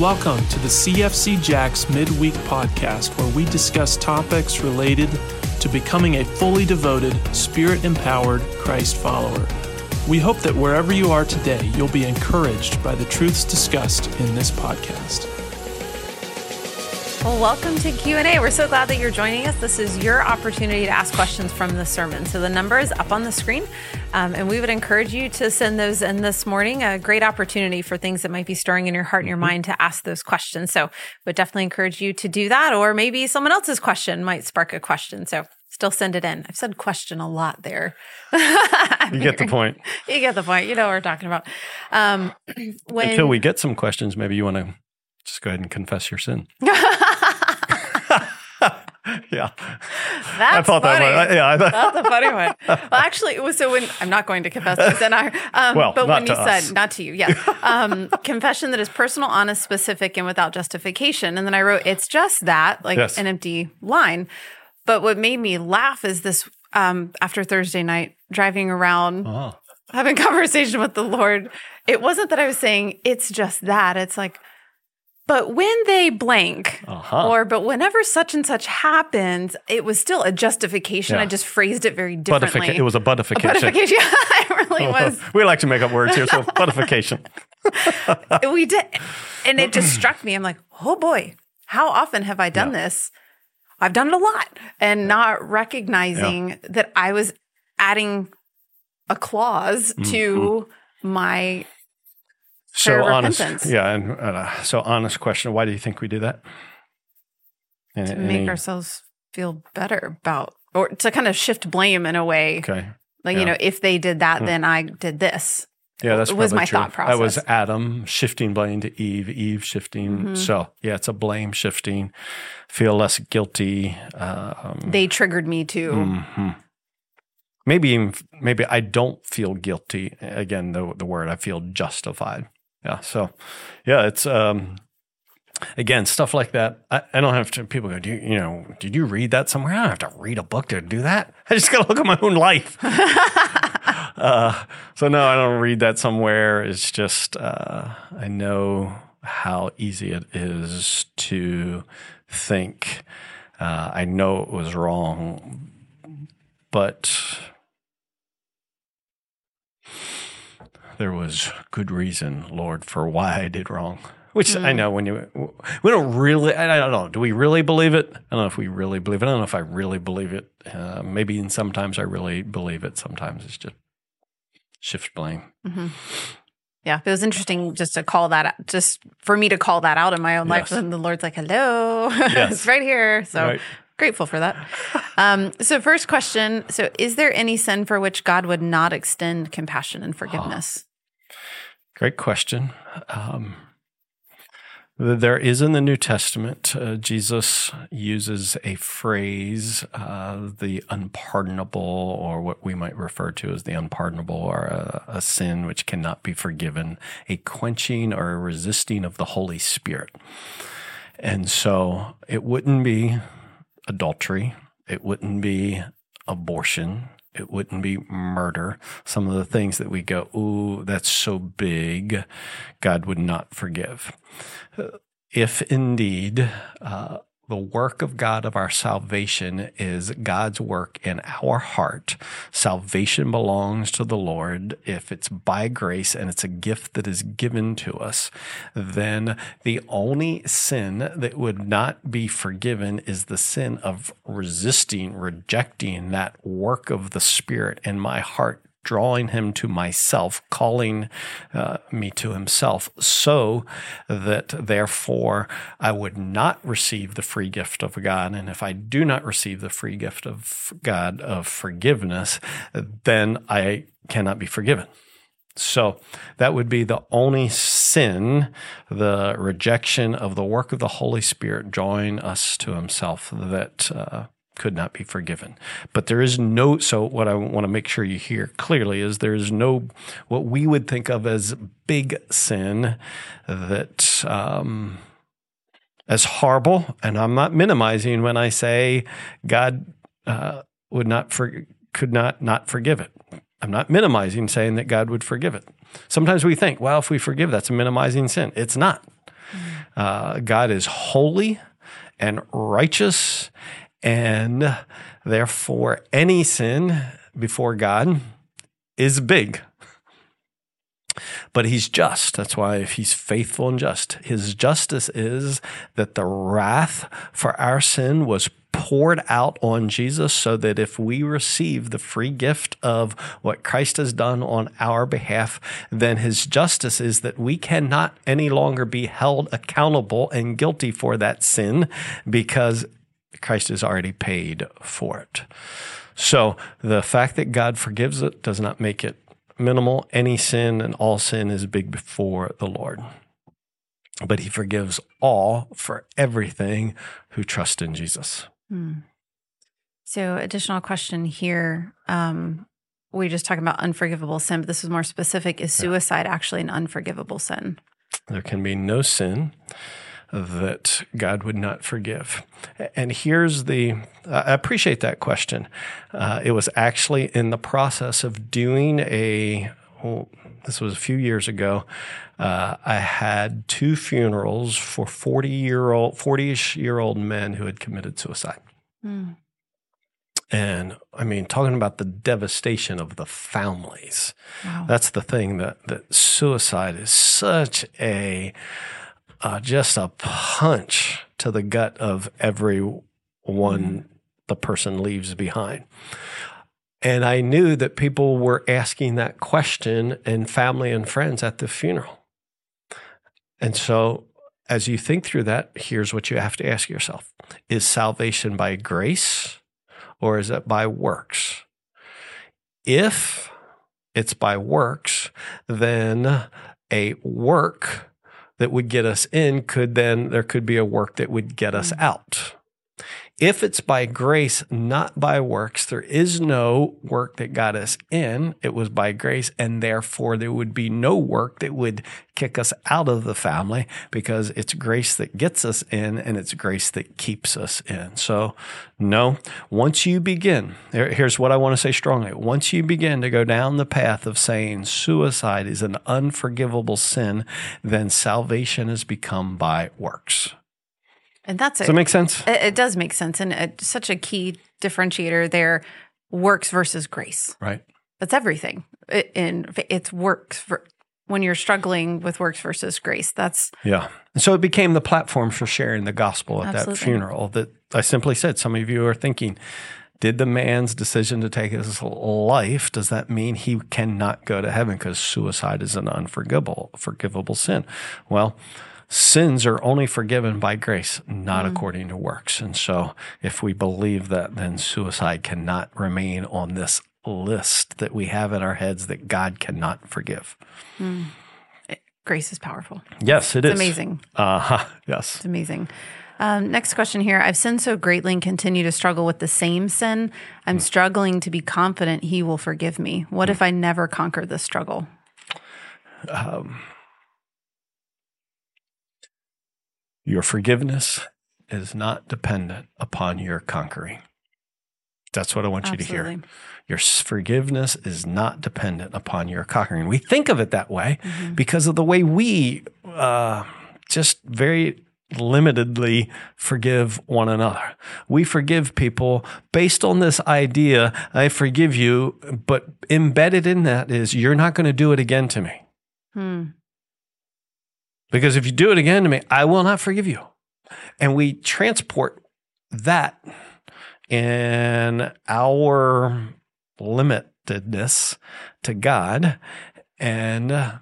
Welcome to the CFC Jacks Midweek Podcast, where we discuss topics related to becoming a fully devoted, spirit empowered Christ follower. We hope that wherever you are today, you'll be encouraged by the truths discussed in this podcast. Well, welcome to Q&A. We're so glad that you're joining us. This is your opportunity to ask questions from the sermon. So the number is up on the screen, um, and we would encourage you to send those in this morning. A great opportunity for things that might be stirring in your heart and your mind to ask those questions. So would definitely encourage you to do that, or maybe someone else's question might spark a question. So still send it in. I've said question a lot there. you get the point. You get the point. You know what we're talking about. Um, when, Until we get some questions, maybe you want to just go ahead and confess your sin. yeah. That's I thought funny. that one. Yeah. That's a funny one. Well, actually, it was so when I'm not going to confess sin, I, um, Well, but when you us. said not to you, yeah, um, confession that is personal, honest, specific, and without justification. And then I wrote, it's just that, like Yes. an empty line. But what made me laugh is this um, after Thursday night, driving around, Oh. having conversation with the Lord. It wasn't that I was saying it's just that. It's like, but when they blank, Uh-huh. or but whenever such and such happens, it was still a justification. Yeah. I just phrased it very differently. It was a A buttification. it really was. we like to make up words here, so buttification. we did, and it just struck me. I'm like, oh boy, how often have I done Yeah. this? I've done it a lot, and not recognizing that I was adding a clause to my So honest, repentance. yeah, and uh, so honest question: Why do you think we do that? And, to make ourselves feel better about, or to kind of shift blame in a way. okay, Like, Yeah. you know, if they did that, then I did this. yeah, that's was my true. thought process. That was. Adam shifting blame to Eve, Eve shifting. Mm-hmm. So yeah, it's a blame shifting. Feel less guilty. Um, They triggered me too. mhm. Maybe even, maybe I don't feel guilty. Again, the the word I feel justified. Yeah. So yeah, it's um again stuff like that. I, I don't have to. People go, do you, you know? Did you read that somewhere? I don't have to read a book to do that. I just got to look at my own life. uh, so no, I don't read that somewhere. It's just uh, I know how easy it is to think. Uh, I know it was wrong, but there was good reason, Lord, for why I did wrong. Which I know when you, we don't really, I don't know, do we really believe it? I don't know if we really believe it. I don't know if I really believe it. Uh, maybe and sometimes I really believe it. Sometimes it's just shift blame. Yeah. It was interesting just to call that out, just for me to call that out in my own life. And the Lord's like, hello, Yes. it's right here. So Right. grateful for that. um, so, first question So, is there any sin for which God would not extend compassion and forgiveness? Great question. Um, there is in the New Testament, uh, Jesus uses a phrase, uh, the unpardonable, or what we might refer to as the unpardonable, or a, a sin which cannot be forgiven, a quenching or a resisting of the Holy Spirit. And so it wouldn't be adultery, it wouldn't be abortion, it wouldn't be murder. Some of the things that we go, ooh, that's so big, God would not forgive. If indeed uh, the work of God of our salvation is God's work in our heart, salvation belongs to the Lord. If it's by grace and it's a gift that is given to us, then the only sin that would not be forgiven is the sin of resisting, rejecting that work of the Spirit in my heart drawing him to myself, calling uh, me to himself, so that therefore I would not receive the free gift of God. And if I do not receive the free gift of God of forgiveness, then I cannot be forgiven. So that would be the only sin, the rejection of the work of the Holy Spirit drawing us to Himself that uh, could not be forgiven. But there is no, so what I want to make sure you hear clearly is there is no, what we would think of as big sin that, um, as horrible, and I'm not minimizing when I say God uh, would not for, could not not forgive it. I'm not minimizing saying that God would forgive it. Sometimes we think, well, if we forgive, that's a minimizing sin. It's not. Uh, God is holy and righteous, and therefore any sin before God is big. But he's just. That's why if he's faithful and just, his justice is that the wrath for our sin was poured out on Jesus so that if we receive the free gift of what Christ has done on our behalf, then his justice is that we cannot any longer be held accountable and guilty for that sin because Christ has already paid for it. So the fact that God forgives it does not make it minimal. Any sin and all sin is big before the Lord. But he forgives all for everything who trust in Jesus. Hmm. So, additional question here. Um, we just talking about unforgivable sin, but this is more specific. Is suicide actually an unforgivable sin? There can be no sin that God would not forgive. And here's the I appreciate that question. Uh, it was actually in the process of doing a, well, this was a few years ago. Uh, I had two funerals for 40 year old, 40 ish year old men who had committed suicide. Mm. And I mean, talking about the devastation of the families. Wow. That's the thing that, that suicide is such a, uh, just a punch to the gut of everyone mm. the person leaves behind. And I knew that people were asking that question and family and friends at the funeral. And so, as you think through that, here's what you have to ask yourself Is salvation by grace or is it by works? If it's by works, then a work that would get us in could then there could be a work that would get us mm. out. If it's by grace, not by works, there is no work that got us in. It was by grace, and therefore there would be no work that would kick us out of the family because it's grace that gets us in and it's grace that keeps us in. So, no, once you begin, here's what I want to say strongly. Once you begin to go down the path of saying suicide is an unforgivable sin, then salvation has become by works. And that's it. Does it make sense? It, it does make sense. And it's such a key differentiator there works versus grace. Right. That's everything. It, and it's works for when you're struggling with works versus grace. That's yeah. And so it became the platform for sharing the gospel at absolutely. that funeral. That I simply said, some of you are thinking, did the man's decision to take his life does that mean he cannot go to heaven because suicide is an unforgivable forgivable sin? Well sins are only forgiven by grace, not mm. according to works. And so, if we believe that, then suicide cannot remain on this list that we have in our heads that God cannot forgive. Mm. Grace is powerful. Yes, it it's is. amazing. Uh huh. Yes. It's amazing. Um, next question here. I've sinned so greatly and continue to struggle with the same sin. I'm mm. struggling to be confident He will forgive me. What mm. if I never conquer this struggle? Um, Your forgiveness is not dependent upon your conquering. That's what I want Absolutely. you to hear. Your forgiveness is not dependent upon your conquering. We think of it that way mm-hmm. because of the way we uh, just very limitedly forgive one another. We forgive people based on this idea I forgive you, but embedded in that is you're not going to do it again to me. Hmm. Because if you do it again to me, I will not forgive you. And we transport that in our limitedness to God. And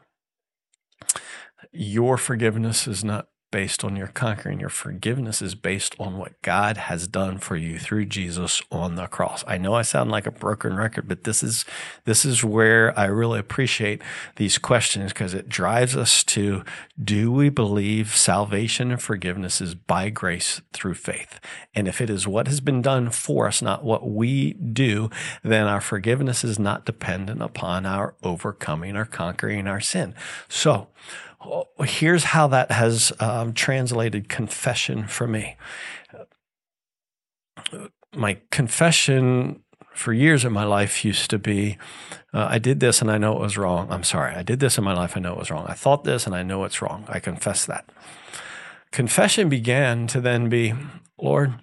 your forgiveness is not based on your conquering. Your forgiveness is based on what God has done for you through Jesus on the cross. I know I sound like a broken record, but this is this is where I really appreciate these questions because it drives us to do we believe salvation and forgiveness is by grace through faith? And if it is what has been done for us, not what we do, then our forgiveness is not dependent upon our overcoming or conquering our sin. So here's how that has um, translated confession for me. My confession for years in my life used to be uh, I did this and I know it was wrong. I'm sorry. I did this in my life. I know it was wrong. I thought this and I know it's wrong. I confess that. confession began to then be, Lord,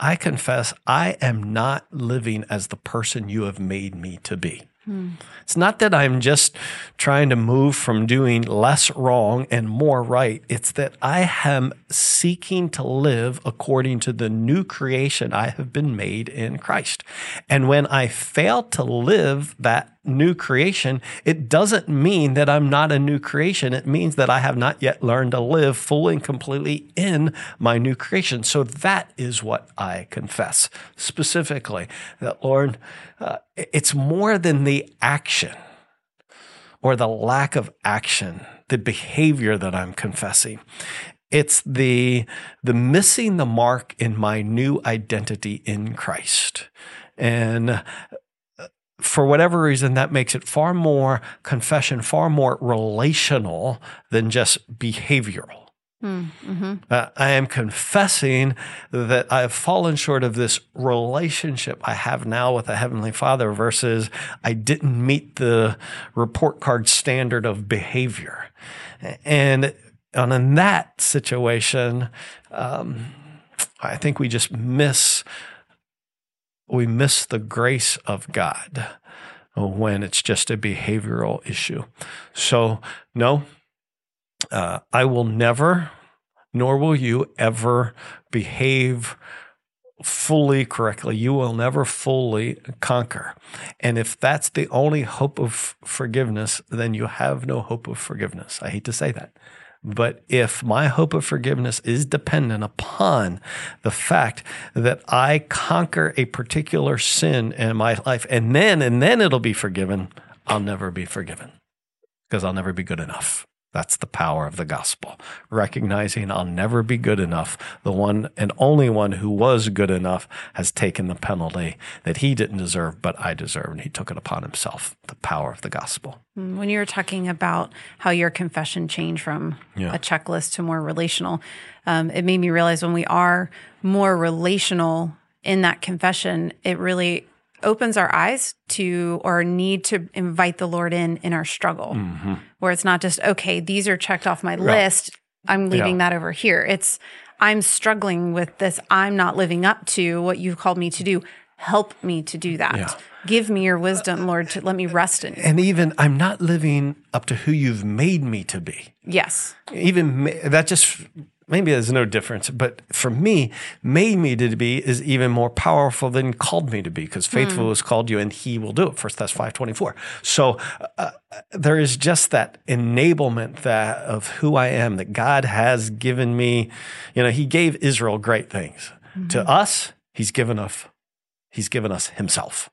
I confess I am not living as the person you have made me to be. Hmm. It's not that I'm just trying to move from doing less wrong and more right. It's that I am seeking to live according to the new creation I have been made in Christ. And when I fail to live that new creation, it doesn't mean that I'm not a new creation. It means that I have not yet learned to live fully and completely in my new creation. So that is what I confess specifically that, Lord, uh, it's more than the action or the lack of action, the behavior that I'm confessing. It's the, the missing the mark in my new identity in Christ. And for whatever reason, that makes it far more confession, far more relational than just behavioral. Mm-hmm. Uh, I am confessing that I have fallen short of this relationship I have now with the Heavenly Father versus I didn't meet the report card standard of behavior. And, and in that situation, um, I think we just miss we miss the grace of God when it's just a behavioral issue. So, no, uh, I will never, nor will you ever behave fully correctly. You will never fully conquer. And if that's the only hope of forgiveness, then you have no hope of forgiveness. I hate to say that. But if my hope of forgiveness is dependent upon the fact that I conquer a particular sin in my life and then and then it'll be forgiven, I'll never be forgiven because I'll never be good enough. That's the power of the gospel. Recognizing I'll never be good enough. The one and only one who was good enough has taken the penalty that he didn't deserve, but I deserve, and he took it upon himself. The power of the gospel. Mm, when you were talking about how your confession changed from yeah. a checklist to more relational, um, it made me realize when we are more relational in that confession, it really opens our eyes to or need to invite the Lord in in our struggle, mm-hmm. where it's not just, okay, these are checked off my list. I'm leaving yeah. that over here. It's, I'm struggling with this. I'm not living up to what you've called me to do. Help me to do that. Yeah. Give me your wisdom, Lord, to let me rest in you. And even I'm not living up to who you've made me to be. Yes. Even that just maybe there's no difference, but for me, made me to be is even more powerful than called me to be because faithful mm. has called you and he will do it. First, Thess 524. So uh, there is just that enablement that of who I am that God has given me. You know, he gave Israel great things. Mm-hmm. To us, he's given us, he's given us himself.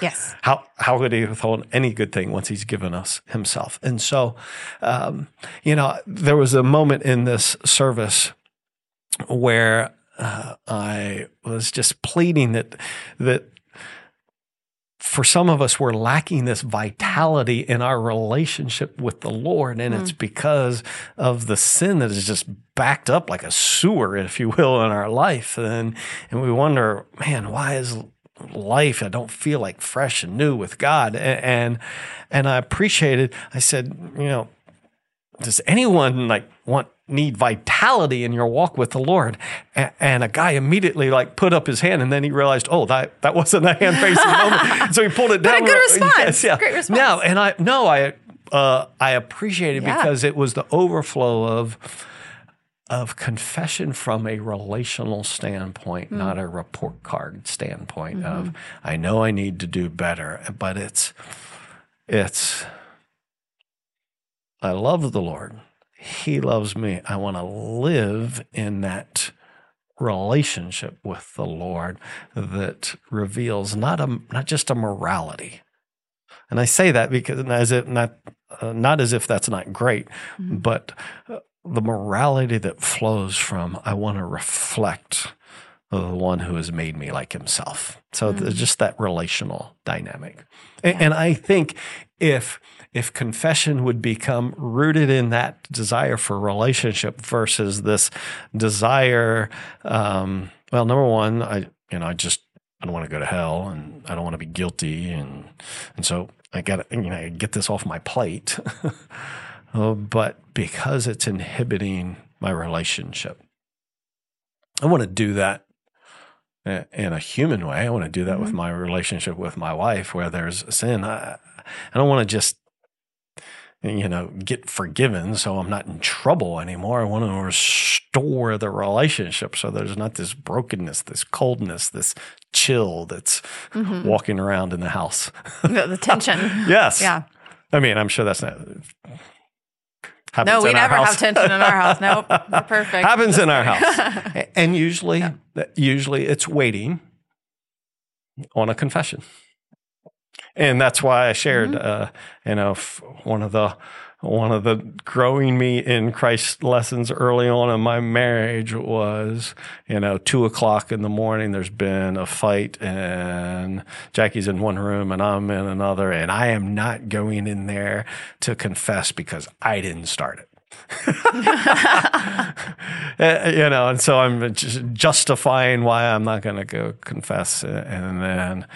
Yes. How how could he withhold any good thing once he's given us himself? And so, um, you know, there was a moment in this service where uh, I was just pleading that that for some of us, we're lacking this vitality in our relationship with the Lord. And mm. it's because of the sin that is just backed up like a sewer, if you will, in our life. And, and we wonder, man, why is life. I don't feel like fresh and new with God. And, and, and I appreciated, I said, you know, does anyone like want need vitality in your walk with the Lord? And, and, a guy immediately like put up his hand, and then he realized, oh, that that wasn't a hand facing moment. So he pulled it down. But a good response. Yes, yeah. Great response. No, and I no, I uh, I appreciate it yeah. because it was the overflow of of confession from a relational standpoint, mm. not a report card standpoint mm-hmm. of I know I need to do better, but it's it's I love the Lord. He loves me. I want to live in that relationship with the Lord that reveals not a not just a morality. And I say that because as if not uh, not as if that's not great, mm-hmm. but uh, the morality that flows from I want to reflect the one who has made me like himself. So mm-hmm. just that relational dynamic. Yeah. And, I think if if confession would become rooted in that desire for relationship versus this desire, um, well, number one, I you know I just I don't want to go to hell and I don't want to be guilty and and so I got to you know I get this off my plate. Uh, but because it's inhibiting my relationship. I want to do that in a human way. I want to do that mm-hmm. with my relationship with my wife, where there's sin. I, I don't want to just you know, get forgiven so I'm not in trouble anymore. I want to restore the relationship so there's not this brokenness, this coldness, this chill that's mm-hmm. walking around in the house. the, the tension. yes. Yeah. I mean, I'm sure that's not. No, we never have tension in our house. Nope, we're perfect. Happens in our house, and usually, yeah. usually it's waiting on a confession and that's why I shared, mm-hmm. uh, you know, one of the one of the growing me in Christ lessons early on in my marriage was, you know, two o'clock in the morning. There's been a fight, and Jackie's in one room and I'm in another, and I am not going in there to confess because I didn't start it. Eh, you know, and so I'm just justifying why I'm not going to go confess, and then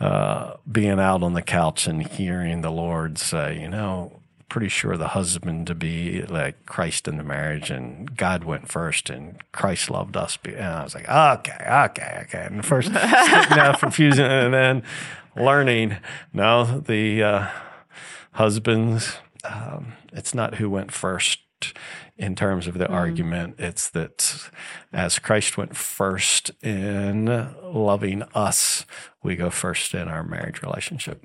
uh, being out on the couch and hearing the Lord say, you know, pretty sure the husband to be like Christ in the marriage and God went first and Christ loved us. And I was like, okay, okay, okay. And first, now confusing and then learning, no, the uh, husbands, um, it's not who went first in terms of the mm. argument. It's that as Christ went first in loving us, we go first in our marriage relationship.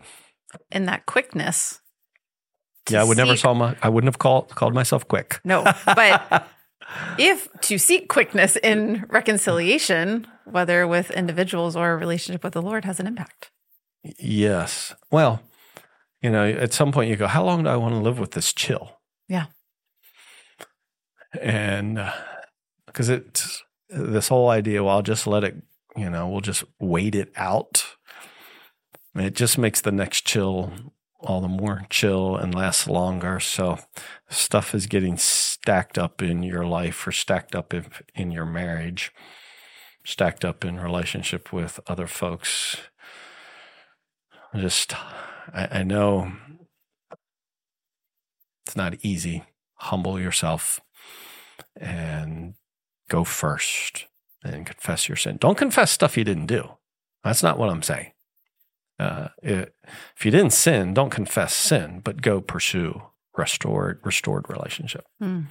In that quickness. Yeah, I would seek, never saw my. I wouldn't have called called myself quick. No, but if to seek quickness in reconciliation, whether with individuals or a relationship with the Lord, has an impact. Yes. Well, you know, at some point you go, how long do I want to live with this chill? Yeah and because uh, it's this whole idea, well, I'll just let it, you know, we'll just wait it out. It just makes the next chill all the more chill and lasts longer. So stuff is getting stacked up in your life or stacked up in, in your marriage, stacked up in relationship with other folks. Just, I, I know it's not easy. Humble yourself and go first and confess your sin. Don't confess stuff you didn't do. That's not what I'm saying. Uh, it, if you didn't sin, don't confess sin, but go pursue restored restored relationship. Mm,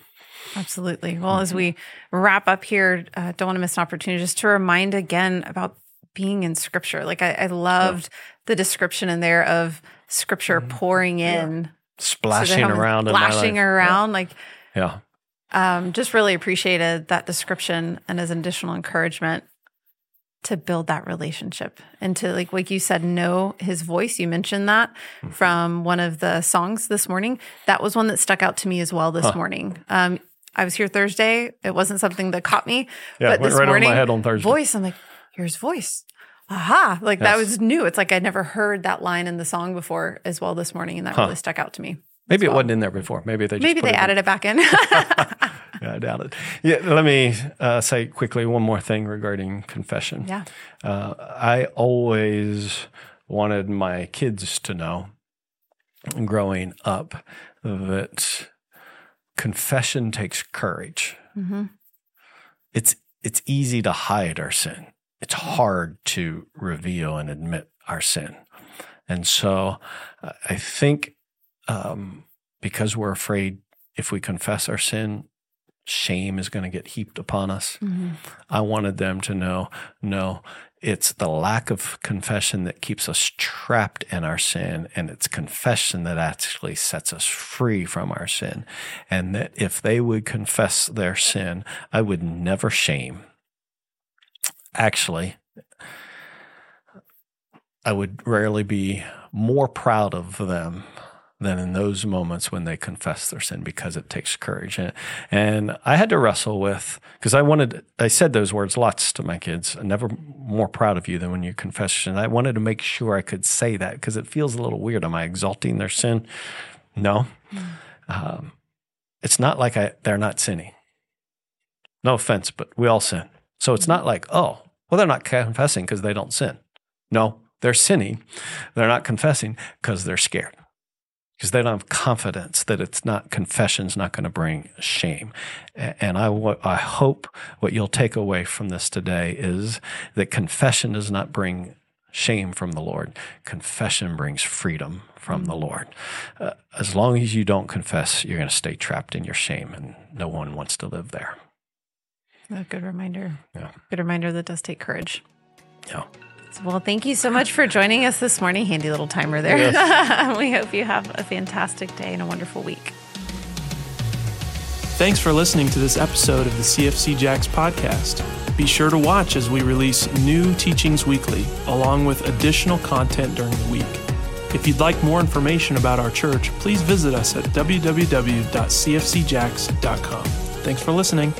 absolutely. Well, mm-hmm. as we wrap up here, uh, don't want to miss an opportunity just to remind again about being in Scripture. Like I, I loved yeah. the description in there of Scripture mm-hmm. pouring in, yeah. splashing so around, splashing around, yeah. like yeah um, just really appreciated that description and as additional encouragement to build that relationship and to like like you said know his voice you mentioned that mm-hmm. from one of the songs this morning that was one that stuck out to me as well this huh. morning um, i was here thursday it wasn't something that caught me yeah, but this right morning my head on thursday voice i'm like here's voice aha like yes. that was new it's like i'd never heard that line in the song before as well this morning and that huh. really stuck out to me Maybe it wasn't in there before. Maybe they maybe they it added in. it back in. yeah, I doubt it. Yeah, let me uh, say quickly one more thing regarding confession. Yeah, uh, I always wanted my kids to know, growing up, that confession takes courage. Mm-hmm. It's it's easy to hide our sin. It's hard to reveal and admit our sin, and so uh, I think um, because we're afraid if we confess our sin, shame is going to get heaped upon us. Mm-hmm. I wanted them to know no, it's the lack of confession that keeps us trapped in our sin, and it's confession that actually sets us free from our sin. And that if they would confess their sin, I would never shame. Actually, I would rarely be more proud of them than in those moments when they confess their sin because it takes courage. And, and I had to wrestle with, because I wanted, I said those words lots to my kids, I'm never more proud of you than when you confess sin. I wanted to make sure I could say that because it feels a little weird. Am I exalting their sin? No. Um, it's not like I, they're not sinning. No offense, but we all sin. So it's not like, oh, well, they're not confessing because they don't sin. No, they're sinning. They're not confessing because they're scared. Because they don't have confidence that it's not confession's not going to bring shame. And I, I hope what you'll take away from this today is that confession does not bring shame from the Lord. Confession brings freedom from the Lord. Uh, as long as you don't confess, you're going to stay trapped in your shame, and no one wants to live there. A good reminder. Yeah. Good reminder that does take courage. Yeah. Well, thank you so much for joining us this morning. Handy little timer there. we hope you have a fantastic day and a wonderful week. Thanks for listening to this episode of the CFC Jacks podcast. Be sure to watch as we release new teachings weekly, along with additional content during the week. If you'd like more information about our church, please visit us at www.cfcjacks.com. Thanks for listening.